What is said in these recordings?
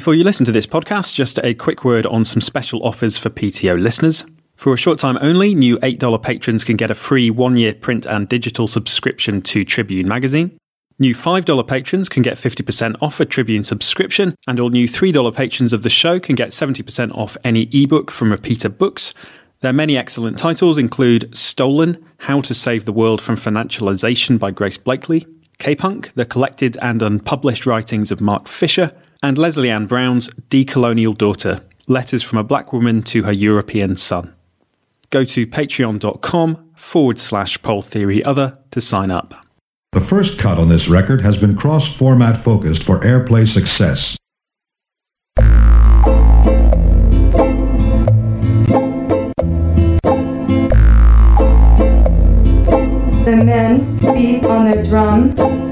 Before you listen to this podcast, just a quick word on some special offers for PTO listeners. For a short time only, new $8 patrons can get a free one year print and digital subscription to Tribune magazine. New $5 patrons can get 50% off a Tribune subscription, and all new $3 patrons of the show can get 70% off any ebook from Repeater Books. Their many excellent titles include Stolen How to Save the World from Financialization by Grace Blakeley, K Punk, the collected and unpublished writings of Mark Fisher, and Lesley-Ann Brown's Decolonial Daughter Letters from a Black Woman to Her European Son. Go to patreon.com forward slash pole theory other to sign up. The first cut on this record has been cross format focused for airplay success. The men beat on their drums.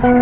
Hello,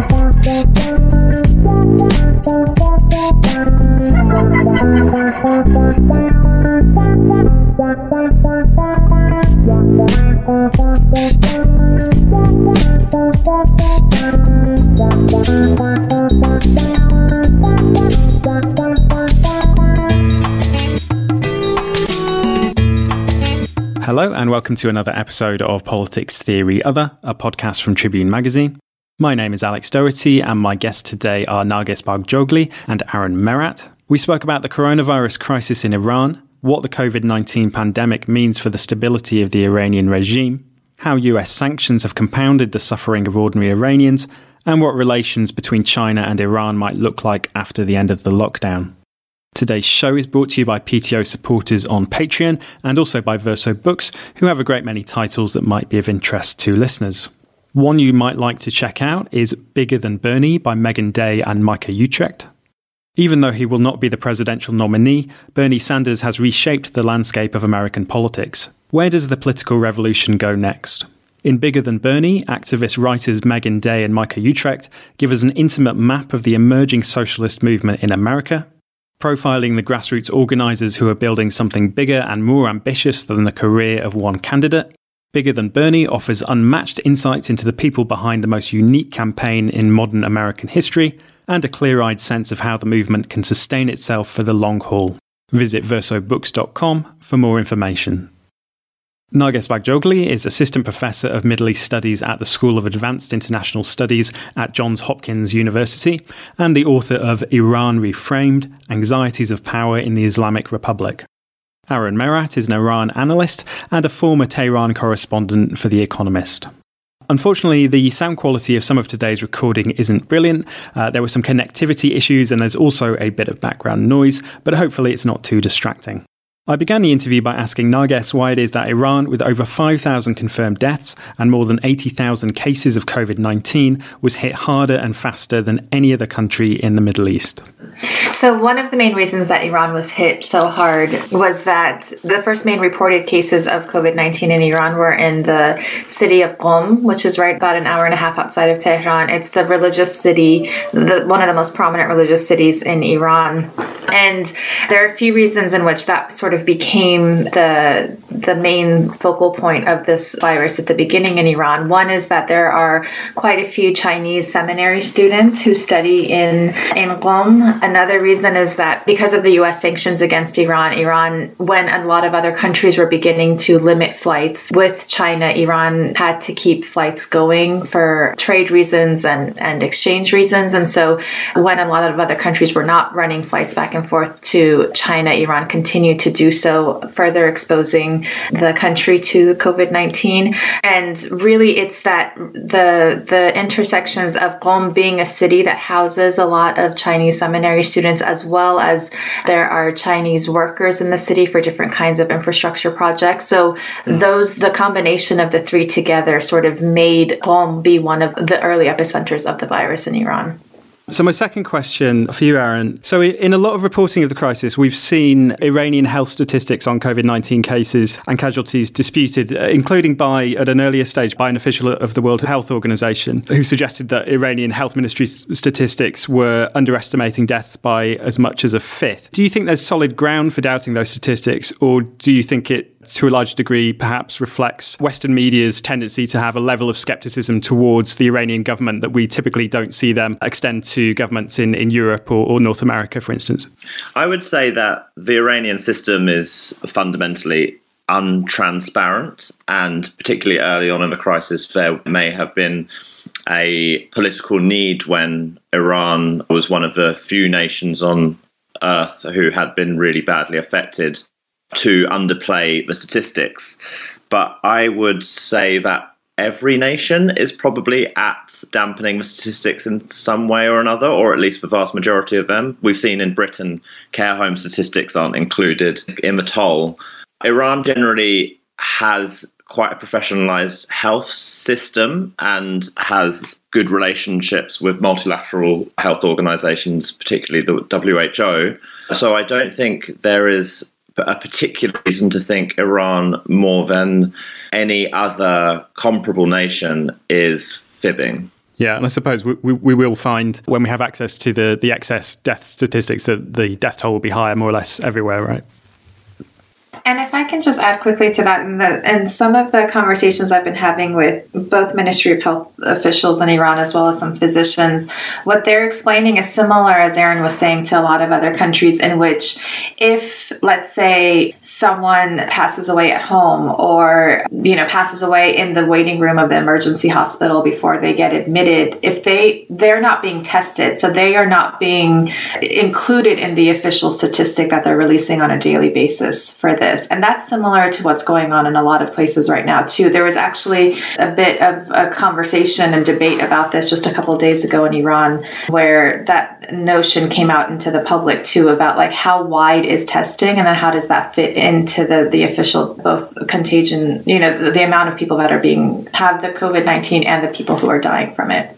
and welcome to another episode of Politics Theory Other, a podcast from Tribune Magazine. My name is Alex Doherty, and my guests today are Narges Bajoghli and Arron Merat. We spoke about the coronavirus crisis in Iran, what the COVID 19 pandemic means for the stability of the Iranian regime, how US sanctions have compounded the suffering of ordinary Iranians, and what relations between China and Iran might look like after the end of the lockdown. Today's show is brought to you by PTO supporters on Patreon and also by Verso Books, who have a great many titles that might be of interest to listeners. One you might like to check out is Bigger Than Bernie by Meagan Day and Micah Uetricht. Even though he will not be the presidential nominee, Bernie Sanders has reshaped the landscape of American politics. Where does the political revolution go next? In Bigger Than Bernie, activist writers Meagan Day and Micah Uetricht give us an intimate map of the emerging socialist movement in America profiling the grassroots organisers who are building something bigger and more ambitious than the career of one candidate. Bigger Than Bernie offers unmatched insights into the people behind the most unique campaign in modern American history and a clear eyed sense of how the movement can sustain itself for the long haul. Visit versobooks.com for more information. Narges Bajoghli is Assistant Professor of Middle East Studies at the School of Advanced International Studies at Johns Hopkins University and the author of Iran Reframed Anxieties of Power in the Islamic Republic. Arron Merat is an Iran analyst and a former Tehran correspondent for The Economist. Unfortunately, the sound quality of some of today's recording isn't brilliant. Uh, there were some connectivity issues and there's also a bit of background noise, but hopefully it's not too distracting. I began the interview by asking Narges why it is that Iran, with over 5,000 confirmed deaths and more than 80,000 cases of COVID 19, was hit harder and faster than any other country in the Middle East. So, one of the main reasons that Iran was hit so hard was that the first main reported cases of COVID 19 in Iran were in the city of Qom, which is right about an hour and a half outside of Tehran. It's the religious city, the, one of the most prominent religious cities in Iran. And there are a few reasons in which that sort of of became the the main focal point of this virus at the beginning in Iran. One is that there are quite a few Chinese seminary students who study in in Qom. Another reason is that because of the US sanctions against Iran, Iran when a lot of other countries were beginning to limit flights with China, Iran had to keep flights going for trade reasons and and exchange reasons. And so when a lot of other countries were not running flights back and forth to China, Iran continued to do so, further exposing the country to COVID 19. And really, it's that the, the intersections of Qom being a city that houses a lot of Chinese seminary students, as well as there are Chinese workers in the city for different kinds of infrastructure projects. So, mm. those, the combination of the three together sort of made Qom be one of the early epicenters of the virus in Iran. So, my second question for you, Arron. So, in a lot of reporting of the crisis, we've seen Iranian health statistics on COVID 19 cases and casualties disputed, uh, including by, at an earlier stage, by an official of the World Health Organization who suggested that Iranian health ministry statistics were underestimating deaths by as much as a fifth. Do you think there's solid ground for doubting those statistics, or do you think it to a large degree, perhaps reflects Western media's tendency to have a level of skepticism towards the Iranian government that we typically don't see them extend to governments in, in Europe or, or North America, for instance? I would say that the Iranian system is fundamentally untransparent, and particularly early on in the crisis, there may have been a political need when Iran was one of the few nations on earth who had been really badly affected to underplay the statistics. But I would say that every nation is probably at dampening the statistics in some way or another, or at least the vast majority of them. We've seen in Britain care home statistics aren't included in the toll. Iran generally has quite a professionalized health system and has good relationships with multilateral health organizations, particularly the WHO. So I don't think there is a particular reason to think Iran more than any other comparable nation is fibbing. Yeah, and I suppose we, we, we, will find when we have access to the, the excess death statistics that the death toll will be higher more or less everywhere, right? And if I can just add quickly to that, in some of the conversations I've been having with both Ministry of Health officials in Iran as well as some physicians, what they're explaining is similar, as Arron was saying, to a lot of other countries in which if, let's say, someone passes away at home or, you know, passes away in the waiting room of the emergency hospital before they get admitted, if they, they're not being tested, so they are not being included in the official statistic that they're releasing on a daily basis for this. And that's similar to what's going on in a lot of places right now, too. There was actually a bit of a conversation and debate about this just a couple days ago in Iran, where that notion came out into the public, too, about like how wide is testing and then how does that fit into the, the official both contagion, you know, the, the amount of people that are being have the COVID 19 and the people who are dying from it.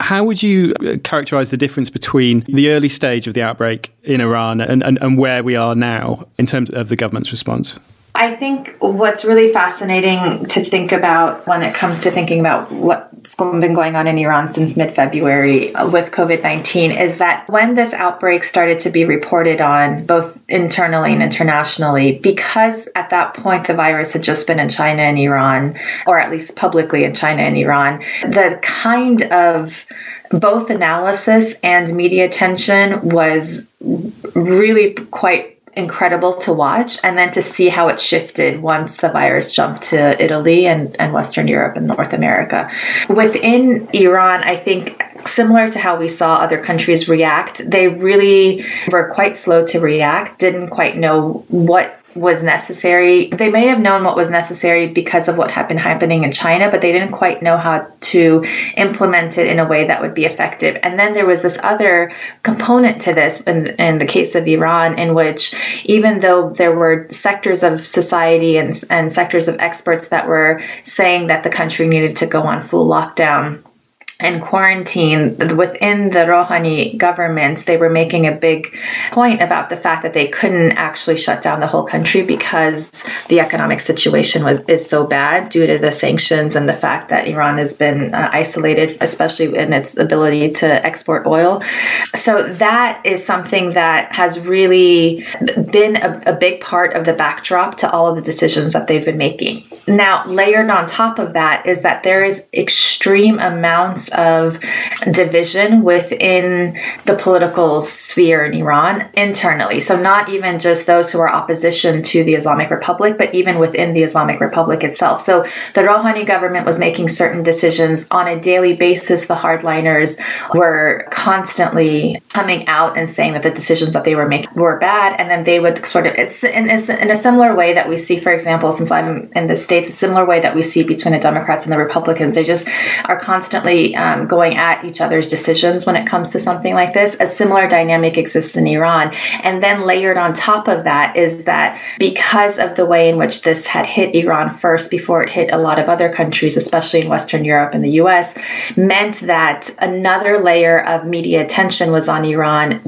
How would you uh, characterize the difference between the early stage of the outbreak in Iran and, and, and where we are now in terms of the government's response? I think what's really fascinating to think about when it comes to thinking about what's been going on in Iran since mid February with COVID 19 is that when this outbreak started to be reported on, both internally and internationally, because at that point the virus had just been in China and Iran, or at least publicly in China and Iran, the kind of both analysis and media attention was really quite incredible to watch and then to see how it shifted once the virus jumped to Italy and, and Western Europe and North America. Within Iran, I think similar to how we saw other countries react, they really were quite slow to react, didn't quite know what was necessary. They may have known what was necessary because of what had been happening in China, but they didn't quite know how to implement it in a way that would be effective. And then there was this other component to this in, in the case of Iran, in which even though there were sectors of society and, and sectors of experts that were saying that the country needed to go on full lockdown, and quarantine within the Rouhani government, they were making a big point about the fact that they couldn't actually shut down the whole country because the economic situation was is so bad due to the sanctions and the fact that Iran has been uh, isolated, especially in its ability to export oil. So that is something that has really been a, a big part of the backdrop to all of the decisions that they've been making. Now, layered on top of that is that there is extreme amounts of division within the political sphere in Iran internally. So, not even just those who are opposition to the Islamic Republic, but even within the Islamic Republic itself. So, the Rouhani government was making certain decisions on a daily basis. The hardliners were constantly coming out and saying that the decisions that they were making were bad. And then they would sort of, it's in, it's in a similar way that we see, for example, since I'm in the States, a similar way that we see between the Democrats and the Republicans. They just are constantly um, going at each other's decisions when it comes to something like this. A similar dynamic exists in Iran. And then layered on top of that is that because of the way in which this had hit Iran first before it hit a lot of other countries, especially in Western Europe and the US, meant that another layer of media attention was on Iran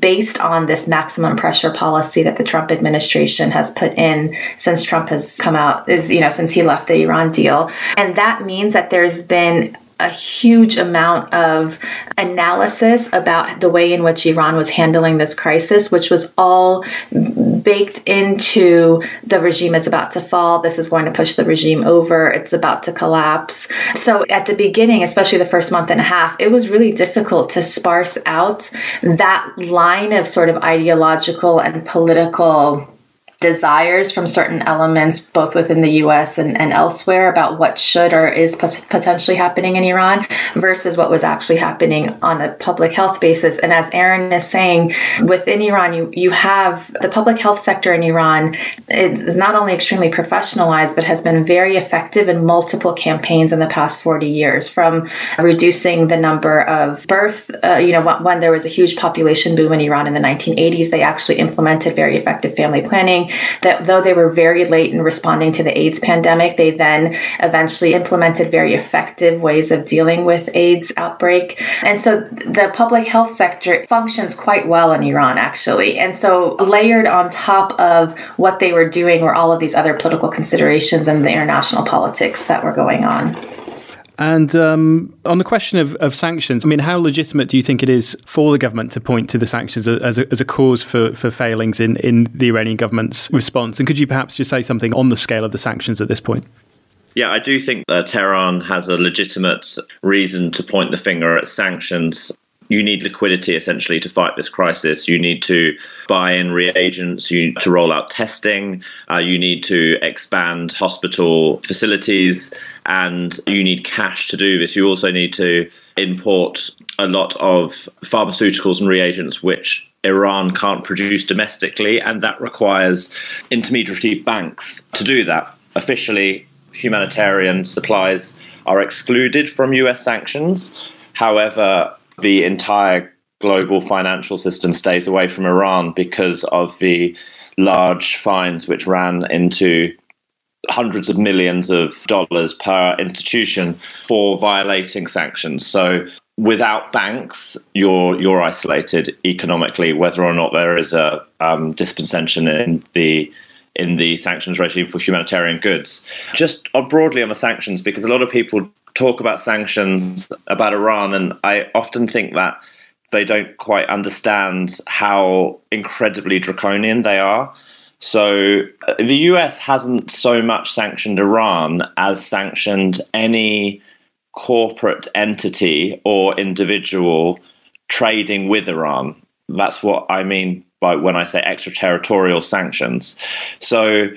based on this maximum pressure policy that the Trump administration has put in since Trump has come out, is, you know, since he left the Iran deal. And that means that there's been a huge amount of analysis about the way in which Iran was handling this crisis, which was all baked into the regime is about to fall. This is going to push the regime over. It's about to collapse. So at the beginning, especially the first month and a half, it was really difficult to sparse out that line of sort of ideological and political desires from certain elements, both within the US and, and elsewhere, about what should or is potentially happening in Iran versus what was actually happening on a public health basis. And as Arron is saying, within Iran, you, you have the public health sector in Iran is not only extremely professionalized, but has been very effective in multiple campaigns in the past 40 years, from reducing the number of birth. Uh, you know, when there was a huge population boom in Iran in the 1980s, they actually implemented very effective family planning that though they were very late in responding to the AIDS pandemic, they then eventually implemented very effective ways of dealing with AIDS outbreak. And so the public health sector functions quite well in Iran, actually. And so layered on top of what they were doing were all of these other political considerations and the international politics that were going on. And um, on the question of, of, sanctions, I mean, how legitimate do you think it is for the government to point to the sanctions as a, as a cause for, for failings in, in the Iranian government's response? And could you perhaps just say something on the scale of the sanctions at this point? Yeah, I do think that Tehran has a legitimate reason to point the finger at sanctions you need liquidity essentially to fight this crisis. You need to buy in reagents, you need to roll out testing, uh, you need to expand hospital facilities, and you need cash to do this. You also need to import a lot of pharmaceuticals and reagents, which Iran can't produce domestically, and that requires intermediary banks to do that. Officially, humanitarian supplies are excluded from US sanctions. However, the entire global financial system stays away from Iran because of the large fines which ran into hundreds of millions of dollars per institution for violating sanctions. So without banks, you're you're isolated economically, whether or not there is a um, dispensation in the in the sanctions regime for humanitarian goods. Just broadly on the sanctions, because a lot of people talk about sanctions about Iran, and I often think that they don't quite understand how incredibly draconian they are. So uh, the US hasn't so much sanctioned Iran as sanctioned any corporate entity or individual trading with Iran. That's what I mean by when I say extraterritorial sanctions. So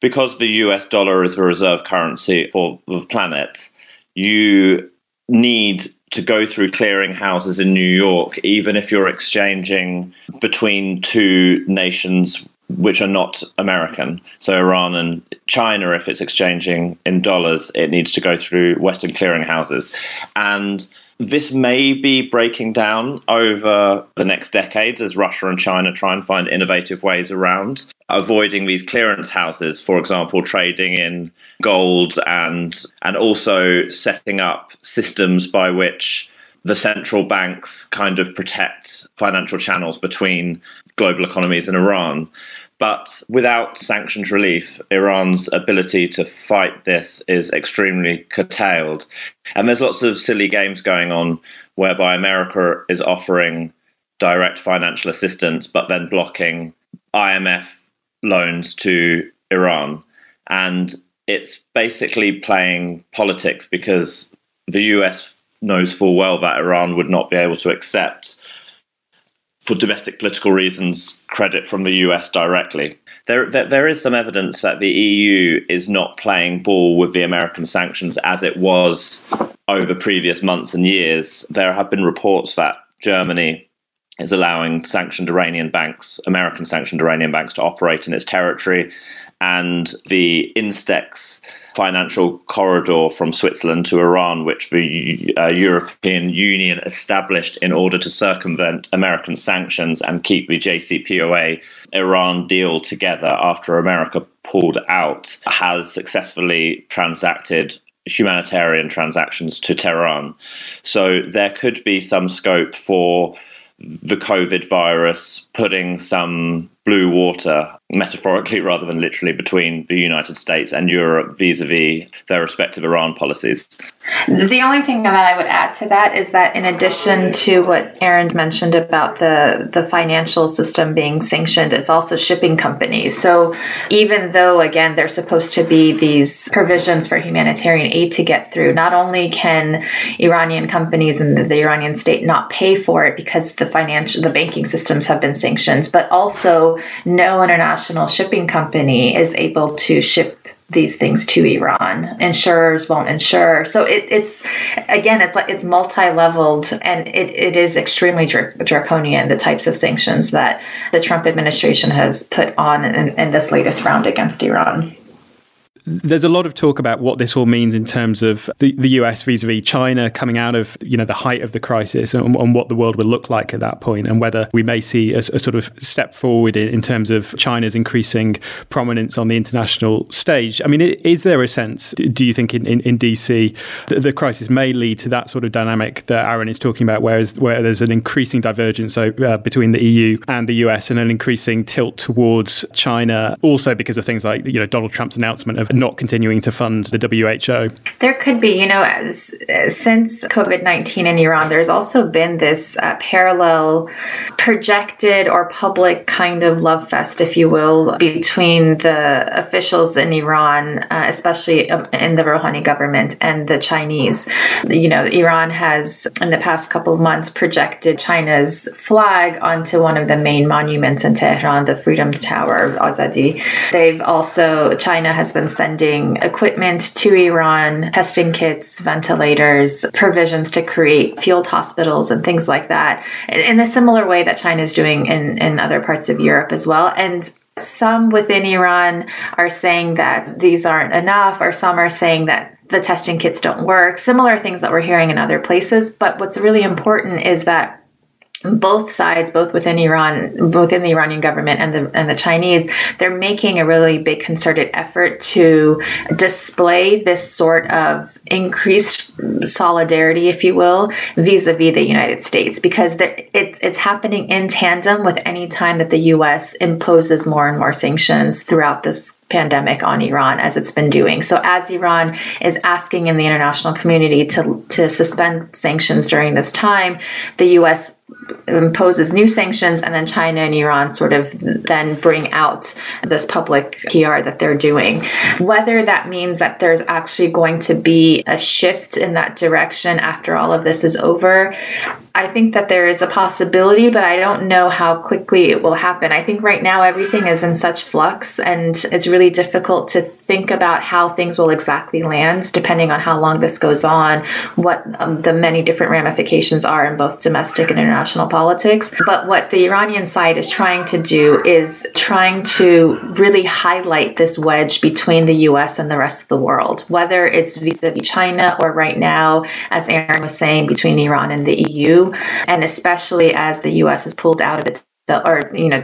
because the US dollar is the reserve currency for the planet, you need to go through clearing houses in New York, even if you're exchanging between two nations which are not American. So Iran and China, if it's exchanging in dollars, it needs to go through Western clearing houses. And this may be breaking down over the next decades as Russia and China try and find innovative ways around avoiding these clearance houses, for example, trading in gold and and also setting up systems by which the central banks kind of protect financial channels between global economies and Iran. But without sanctions relief, Iran's ability to fight this is extremely curtailed. And there's lots of silly games going on whereby America is offering direct financial assistance, but then blocking IMF loans to Iran. And it's basically playing politics because the US knows full well that Iran would not be able to accept, for domestic political reasons, credit from the US directly. There, there, there is some evidence that the EU is not playing ball with the American sanctions as it was over previous months and years. There have been reports that Germany is allowing sanctioned Iranian banks, American sanctioned Iranian banks, to operate in its territory. And the Instex financial corridor from Switzerland to Iran, which the uh, European Union established in order to circumvent American sanctions and keep the JCPOA Iran deal together after America pulled out, has successfully transacted humanitarian transactions to Tehran. So there could be some scope for the COVID virus putting some blue water metaphorically rather than literally between the United States and Europe vis a vis their respective Iran policies. The only thing that I would add to that is that in addition to what Arron mentioned about the, the financial system being sanctioned, it's also shipping companies. So even though, again, there's supposed to be these provisions for humanitarian aid to get through, not only can Iranian companies and the, the Iranian state not pay for it because the financial, the banking systems have been sanctioned, but also no international shipping company is able to ship these things to Iran. Insurers won't insure. So it, it's again, it's like it's multi-leveled, and it, it is extremely dr- draconian the types of sanctions that the Trump administration has put on in, in this latest round against Iran. There's a lot of talk about what this all means in terms of the, the US vis-a-vis China coming out of you know the height of the crisis and, and what the world will look like at that point, and whether we may see a, a sort of step forward in, in, terms of China's increasing prominence on the international stage. I mean, is there a sense, do you think, in, in, in DC, that the crisis may lead to that sort of dynamic that Arron is talking about, whereas where there's an increasing divergence uh, between the EU and the US, and an increasing tilt towards China, also because of things like you know Donald Trump's announcement of not continuing to fund the WHO? There could be, you know, as, since COVID 19 in Iran, there's also been this uh, parallel projected or public kind of love fest, if you will, between the officials in Iran, uh, especially um, in the Rouhani government, and the Chinese. You know, Iran has, in the past couple of months, projected China's flag onto one of the main monuments in Tehran, the Freedom Tower, Azadi. They've also, China has been sending sending equipment to Iran, testing kits, ventilators, provisions to create field hospitals and things like that, in a similar way that China is doing in, in other parts of Europe as well. And some within Iran are saying that these aren't enough, or some are saying that the testing kits don't work, similar things that we're hearing in other places. But what's really important is that both sides, both within Iran, both in the Iranian government and the and the Chinese, they're making a really big concerted effort to display this sort of increased solidarity, if you will, vis-a-vis the United States, because it's it's happening in tandem with any time that the U.S. imposes more and more sanctions throughout this pandemic on Iran as it's been doing. So as Iran is asking in the international community to to suspend sanctions during this time, the US imposes new sanctions and then China and Iran sort of then bring out this public PR that they're doing. Whether that means that there's actually going to be a shift in that direction after all of this is over, I think that there is a possibility, but I don't know how quickly it will happen. I think right now everything is in such flux and it's really difficult to think about how things will exactly land depending on how long this goes on, what um, the many different ramifications are in both domestic and international politics. But what the Iranian side is trying to do is trying to really highlight this wedge between the US and the rest of the world, whether it's vis a vis China or right now, as Arron was saying, between Iran and the EU and especially as the U.S. has pulled out of its or you know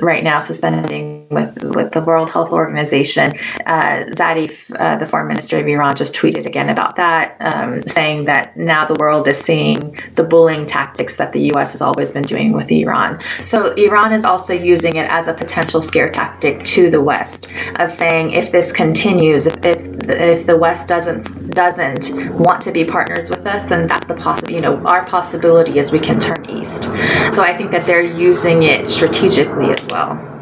right now suspending with with the World Health Organization. Uh, uh, the foreign minister of Iran, just tweeted again about that, um, saying that now the world is seeing the bullying tactics that the U.S. has always been doing with Iran. So Iran is also using it as a potential scare tactic to the West of saying if this continues, if if, if the West doesn't doesn't want to be partners with us, then that's the possible. You know, our possibility is we can turn east. So I think that they're using it strategically as well.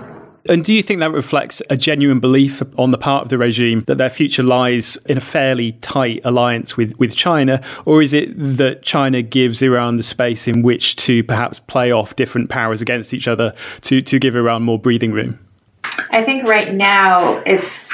And do you think that reflects a genuine belief on the part of the regime that their future lies in a fairly tight alliance with, with China? Or is it that China gives Iran the space in which to perhaps play off different powers against each other to, to give Iran more breathing room? I think right now it's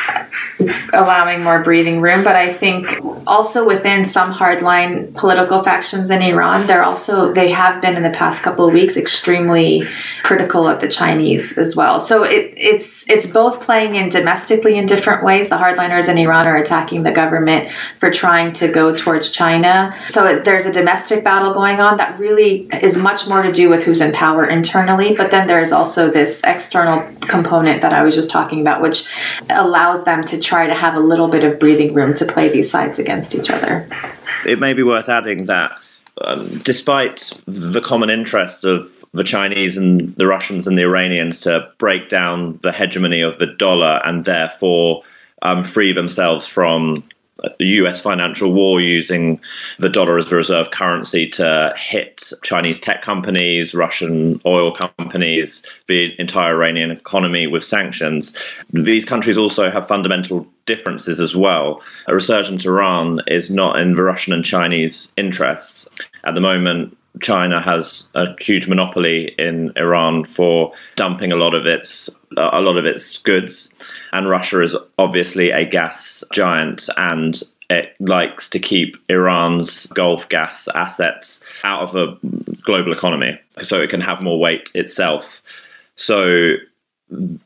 allowing more breathing room, but I think also within some hardline political factions in Iran, they're also they have been in the past couple of weeks extremely critical of the Chinese as well. So it, it's it's both playing in domestically in different ways. The hardliners in Iran are attacking the government for trying to go towards China. So there's a domestic battle going on that really is much more to do with who's in power internally, but then there's also this external component that I was just talking about, which allows them to try to have a little bit of breathing room to play these sides against each other. It may be worth adding that um, despite the common interests of the Chinese and the Russians and the Iranians to break down the hegemony of the dollar and therefore um, free themselves from US financial war using the dollar as the reserve currency to hit Chinese tech companies, Russian oil companies, the entire Iranian economy with sanctions. These countries also have fundamental differences as well. A resurgent Iran is not in the Russian and Chinese interests. At the moment, China has a huge monopoly in Iran for dumping a lot of its uh, a lot of its goods, and Russia is obviously a gas giant and it likes to keep Iran's Gulf gas assets out of the global economy so it can have more weight itself. So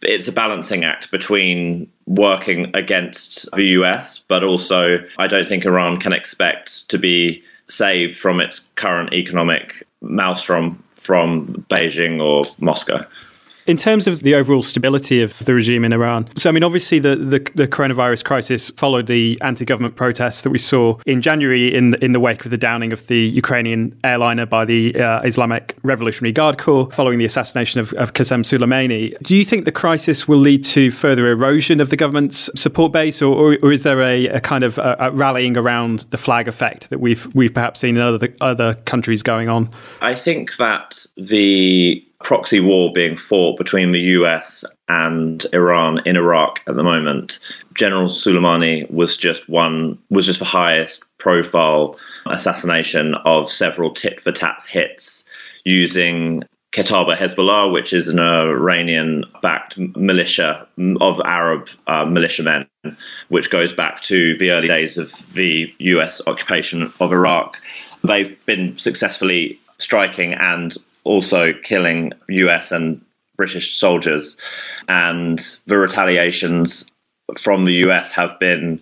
it's a balancing act between working against the US, but also I don't think Iran can expect to be saved from its current economic maelstrom from Beijing or Moscow. In terms of the overall stability of the regime in Iran, so I mean, obviously the, the, the coronavirus crisis followed the anti-government protests that we saw in January in in the wake of the downing of the Ukrainian airliner by the uh, Islamic Revolutionary Guard Corps following the assassination of, of Qasem Soleimani. Do you think the crisis will lead to further erosion of the government's support base, or, or, or is there a, a kind of a, a rallying around the flag effect that we've we've perhaps seen in other other countries going on? I think that the proxy war being fought between the US and Iran in Iraq at the moment. General Soleimani was just one was just the highest profile assassination of several tit for tat hits using Kataib Hezbollah, which is an Iranian backed militia of Arab uh, militiamen, which goes back to the early days of the US occupation of Iraq. They've been successfully striking and also killing US and British soldiers. And the retaliations from the US have been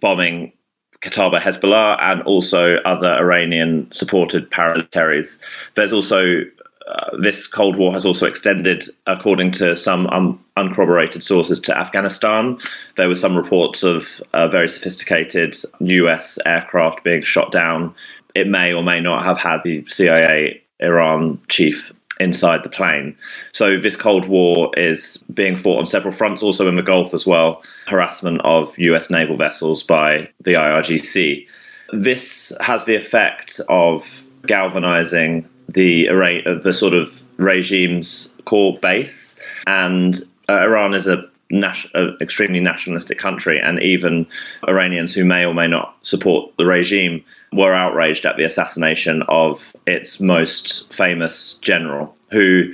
bombing Kataib Hezbollah and also other Iranian supported paramilitaries. There's also uh, this Cold War has also extended, according to some un- uncorroborated sources, to Afghanistan. There were some reports of uh, very sophisticated US aircraft being shot down. It may or may not have had the CIA Iran chief inside the plane. So this Cold War is being fought on several fronts, also in the Gulf as well. Harassment of US naval vessels by the IRGC. This has the effect of galvanizing the array of the sort of regime's core base, and uh, Iran is a Nation, extremely nationalistic country, and even Iranians who may or may not support the regime were outraged at the assassination of its most famous general, who,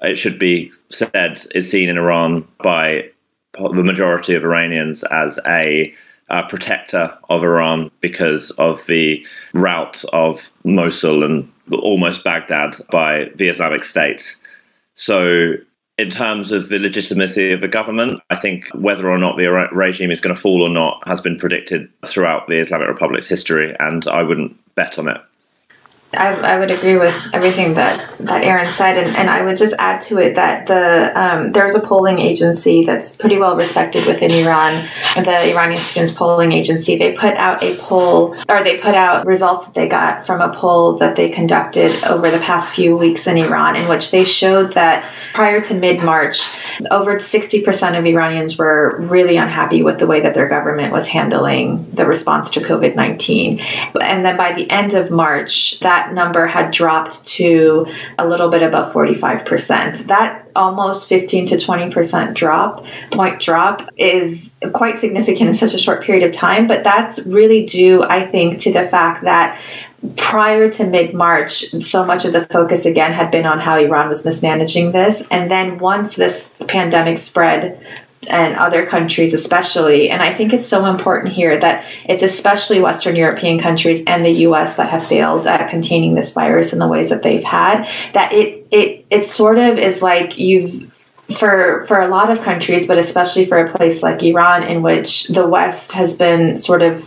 it should be said, is seen in Iran by the majority of Iranians as a uh, protector of Iran because of the rout of Mosul and almost Baghdad by the Islamic State. So in terms of the legitimacy of the government, I think whether or not the regime is going to fall or not has been predicted throughout the Islamic Republic's history, and I wouldn't bet on it. I, I, would agree with everything that, that Arron said, and, and I would just add to it that the um, there's a polling agency that's pretty well respected within Iran, the Iranian Students Polling Agency. They put out a poll, or they put out results that they got from a poll that they conducted over the past few weeks in Iran, in which they showed that prior to mid March, over 60% of Iranians were really unhappy with the way that their government was handling the response to COVID 19. And then by the end of March, that that number had dropped to a little bit above 45%. That almost 15 to 20% drop, point drop, is quite significant in such a short period of time. But that's really due, I think, to the fact that prior to mid March, so much of the focus again had been on how Iran was mismanaging this. And then once this pandemic spread and other countries especially and i think it's so important here that it's especially western european countries and the us that have failed at containing this virus in the ways that they've had that it it it sort of is like you've for for a lot of countries but especially for a place like iran in which the west has been sort of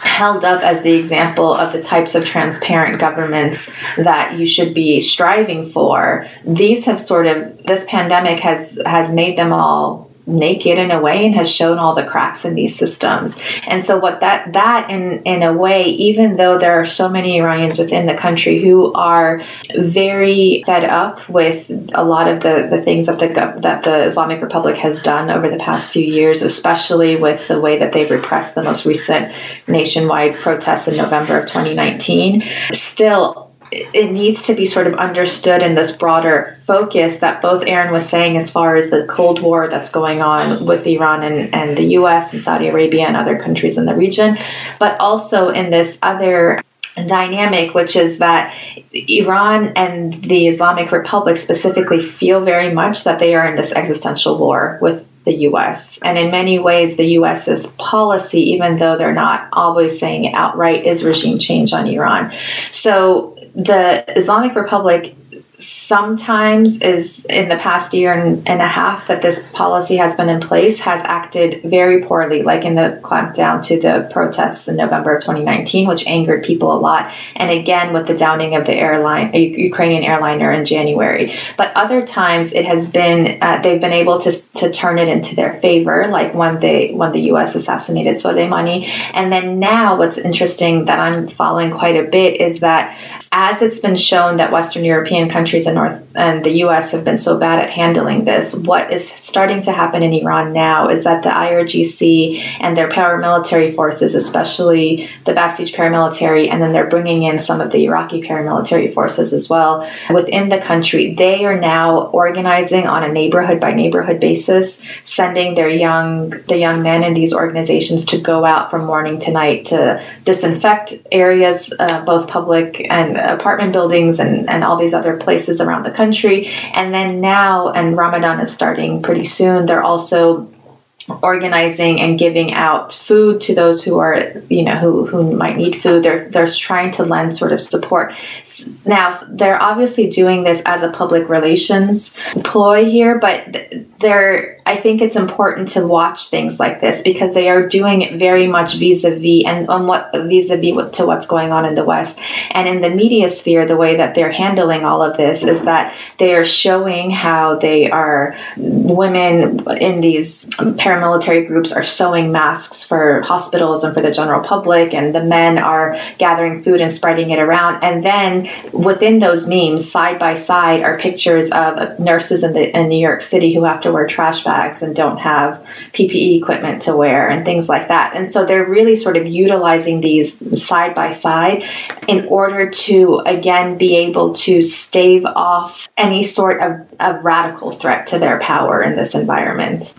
held up as the example of the types of transparent governments that you should be striving for these have sort of this pandemic has has made them all naked in a way and has shown all the cracks in these systems. And so what that that in in a way, even though there are so many Iranians within the country who are very fed up with a lot of the, the things that the that the Islamic Republic has done over the past few years, especially with the way that they've repressed the most recent nationwide protests in November of 2019, still it needs to be sort of understood in this broader focus that both Arron was saying as far as the Cold War that's going on with Iran and, and the US and Saudi Arabia and other countries in the region, but also in this other dynamic, which is that Iran and the Islamic Republic specifically feel very much that they are in this existential war with the US. And in many ways, the US's policy, even though they're not always saying it outright, is regime change on Iran. So the Islamic Republic sometimes is in the past year and, a half that this policy has been in place has acted very poorly like in the clampdown to the protests in november of 2019 which angered people a lot. And again with the downing of the airline ukrainian airliner in january. But other times it has been uh, they've been able to, to turn it into their favor like when they when the us assassinated soleimani. And then now what's interesting that i'm following quite a bit is that as it's been shown that western european countries countries in North and the US have been so bad at handling this. What is starting to happen in Iran now is that the IRGC and their paramilitary forces, especially the Basij paramilitary, and then they're bringing in some of the Iraqi paramilitary forces as well within the country, they are now organizing on a neighborhood by neighborhood basis, sending their young the young men in these organizations to go out from morning to night to disinfect areas, uh, both public and apartment buildings and, and all these other places places around the country. And then now, and Ramadan is starting pretty soon, they're also organizing and giving out food to those who are you know who, who might need food they're they're trying to lend sort of support now they're obviously doing this as a public relations ploy here but they're I think it's important to watch things like this because they are doing it very much vis-a-vis and on what vis-a-vis to what's going on in the West. And in the media sphere, the way that they're handling all of this is that they are showing how they are women in these paramilitary groups are sewing masks for hospitals and for the general public, and the men are gathering food and spreading it around. And then within those memes, side by side, are pictures of nurses in the in New York City who have to wear trash bags bags and don't have PPE equipment to wear and things like that. And so they're really sort of utilizing these side by side in order to, again, be able to stave off any sort of, of radical threat to their power in this environment.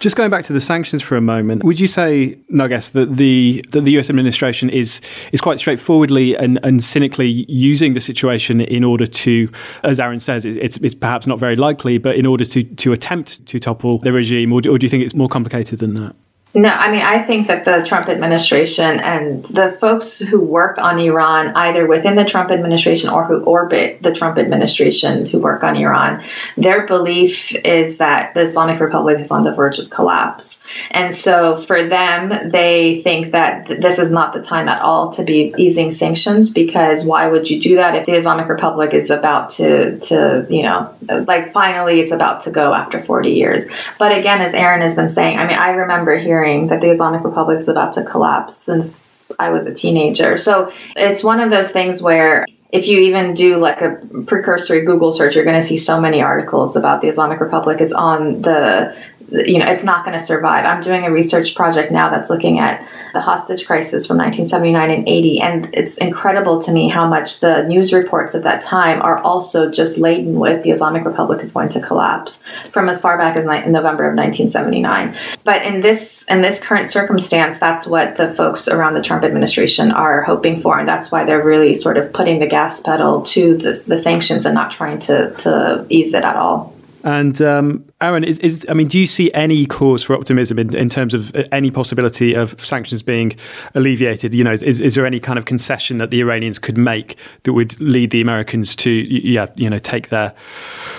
Just going back to the sanctions for a moment, would you say, Narges, that the that the US administration is is quite straightforwardly and, and cynically using the situation in order to, as Arron says, it's, it's perhaps not very likely, but in order to to attempt to topple the regime, or do, or do you think it's more complicated than that? No, I mean, I think that the Trump administration and the folks who work on Iran, either within the Trump administration or who orbit the Trump administration who work on Iran, their belief is that the Islamic Republic is on the verge of collapse. And so for them, they think that this is not the time at all to be easing sanctions because why would you do that if the Islamic Republic is about to, to you know, like finally it's about to go after 40 years. But again, as Arron has been saying, I mean, I remember hearing hearing that the Islamic Republic is about to collapse since I was a teenager. So it's one of those things where if you even do like a precursory Google search, you're going to see so many articles about the Islamic Republic is on the you know, it's not going to survive. I'm doing a research project now that's looking at the hostage crisis from 1979 and 80, and it's incredible to me how much the news reports of that time are also just laden with the Islamic Republic is going to collapse from as far back as November of 1979. But in this in this current circumstance, that's what the folks around the Trump administration are hoping for, and that's why they're really sort of putting the gas pedal to the, the sanctions and not trying to to ease it at all. And um, Arron, is, is I mean, do you see any cause for optimism in, in terms of uh, any possibility of sanctions being alleviated? You know, is, is there any kind of concession that the Iranians could make that would lead the Americans to, yeah, you know, take their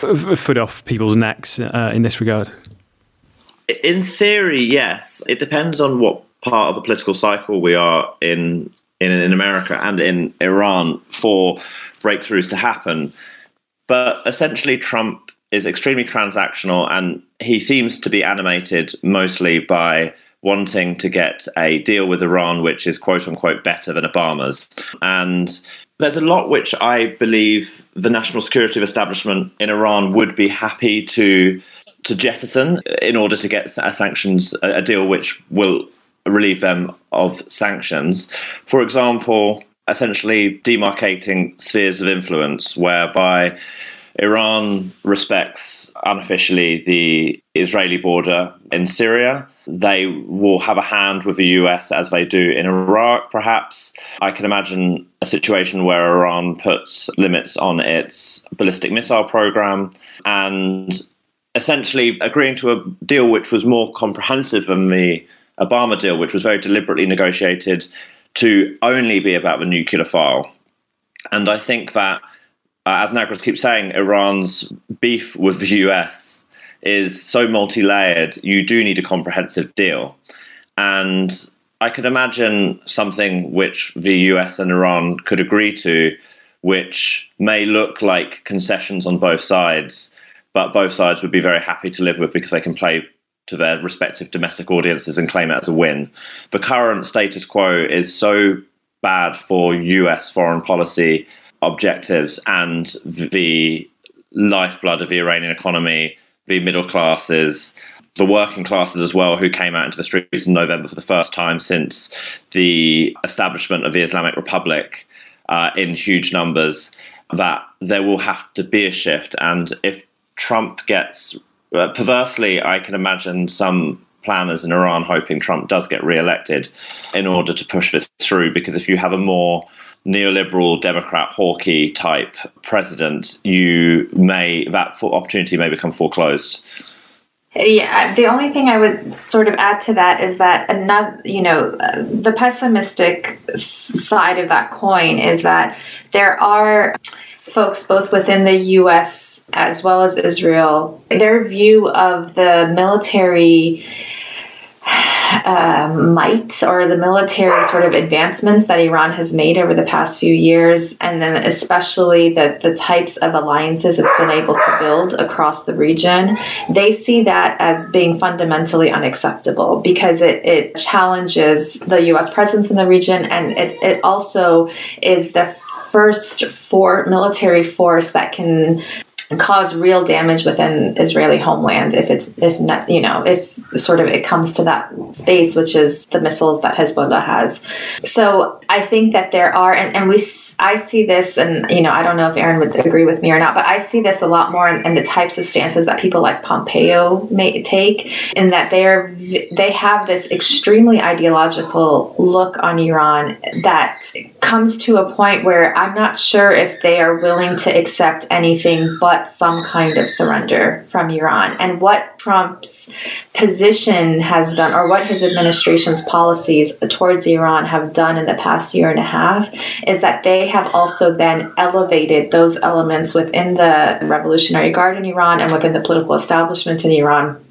foot off people's necks uh, in this regard? In theory, yes. It depends on what part of the political cycle we are in in, in America and in Iran for breakthroughs to happen. But essentially, Trump is extremely transactional, and he seems to be animated mostly by wanting to get a deal with Iran which is quote unquote better than Obama's. And there's a lot which I believe the national security establishment in Iran would be happy to to jettison in order to get a sanctions a deal which will relieve them of sanctions. For example, essentially demarcating spheres of influence whereby Iran respects unofficially the Israeli border in Syria. They will have a hand with the US as they do in Iraq, perhaps. I can imagine a situation where Iran puts limits on its ballistic missile program and essentially agreeing to a deal which was more comprehensive than the Obama deal, which was very deliberately negotiated to only be about the nuclear file. And I think that uh, as Narges keeps saying, Iran's beef with the US is so multi layered, you do need a comprehensive deal. And I could imagine something which the US and Iran could agree to, which may look like concessions on both sides, but both sides would be very happy to live with because they can play to their respective domestic audiences and claim it as a win. The current status quo is so bad for US foreign policy objectives and the lifeblood of the Iranian economy, the middle classes, the working classes as well, who came out into the streets in November for the first time since the establishment of the Islamic Republic uh, in huge numbers, that there will have to be a shift. And if Trump gets, uh, perversely, I can imagine some planners in Iran hoping Trump does get re elected in order to push this through, because if you have a more neoliberal Democrat hawky type president, you may that opportunity may become foreclosed. Yeah, the only thing I would sort of add to that is that another, you know, uh, the pessimistic side of that coin is that there are folks both within the U.S. as well as Israel. Their view of the military uh, might or the military sort of advancements that Iran has made over the past few years, and then especially the, the types of alliances it's been able to build across the region, they see that as being fundamentally unacceptable because it, it challenges the US presence in the region and it, it also is the first for military force that can cause real damage within Israeli homeland if it's if not you know if sort of it comes to that space which is the missiles that Hezbollah has. So I think that there are and, and we I see this and you know I don't know if Arron would agree with me or not but I see this a lot more in, in the types of stances that people like Pompeo may take in that they're they have this extremely ideological look on Iran that comes to a point where I'm not sure if they are willing to accept anything but some kind of surrender from Iran. And what Trump's position has done, or what his administration's policies towards Iran have done in the past year and a half, is that they have also then elevated those elements within the Revolutionary Guard in Iran and within the political establishment in Iran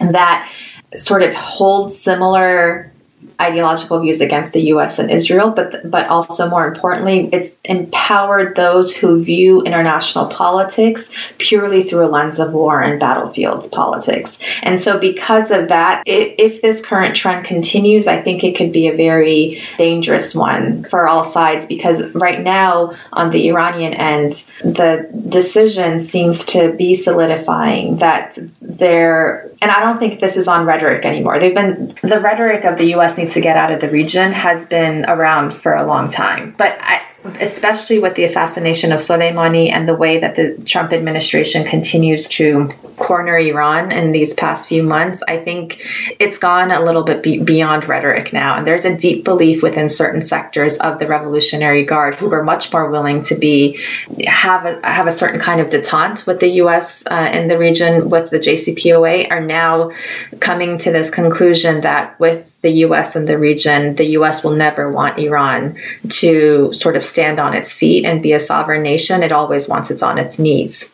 that sort of hold similar ideological views against the U.S. and Israel, but but also more importantly, it's empowered those who view international politics purely through a lens of war and battlefields politics. And so, because of that, if, if this current trend continues, I think it could be a very dangerous one for all sides. Because right now, on the Iranian end, the decision seems to be solidifying that they're, and I don't think this is on rhetoric anymore. They've been the rhetoric of the U.S. needs to get out of the region has been around for a long time. But I, especially with the assassination of Soleimani and the way that the Trump administration continues to corner Iran in these past few months, I think it's gone a little bit be- beyond rhetoric now. And there's a deep belief within certain sectors of the Revolutionary Guard who are much more willing to be have a have a certain kind of detente with the U.S. Uh, in the region with the JCPOA are now coming to this conclusion that with the US and the region, the US will never want Iran to sort of stand on its feet and be a sovereign nation. It always wants it on its knees.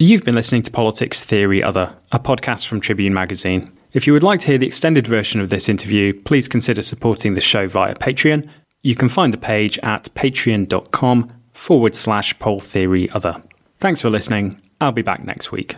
You've been listening to Politics Theory Other, a podcast from Tribune Magazine. If you would like to hear the extended version of this interview, please consider supporting the show via Patreon. You can find the page at patreon.com forward slash poll theory other. Thanks for listening I'll be back next week.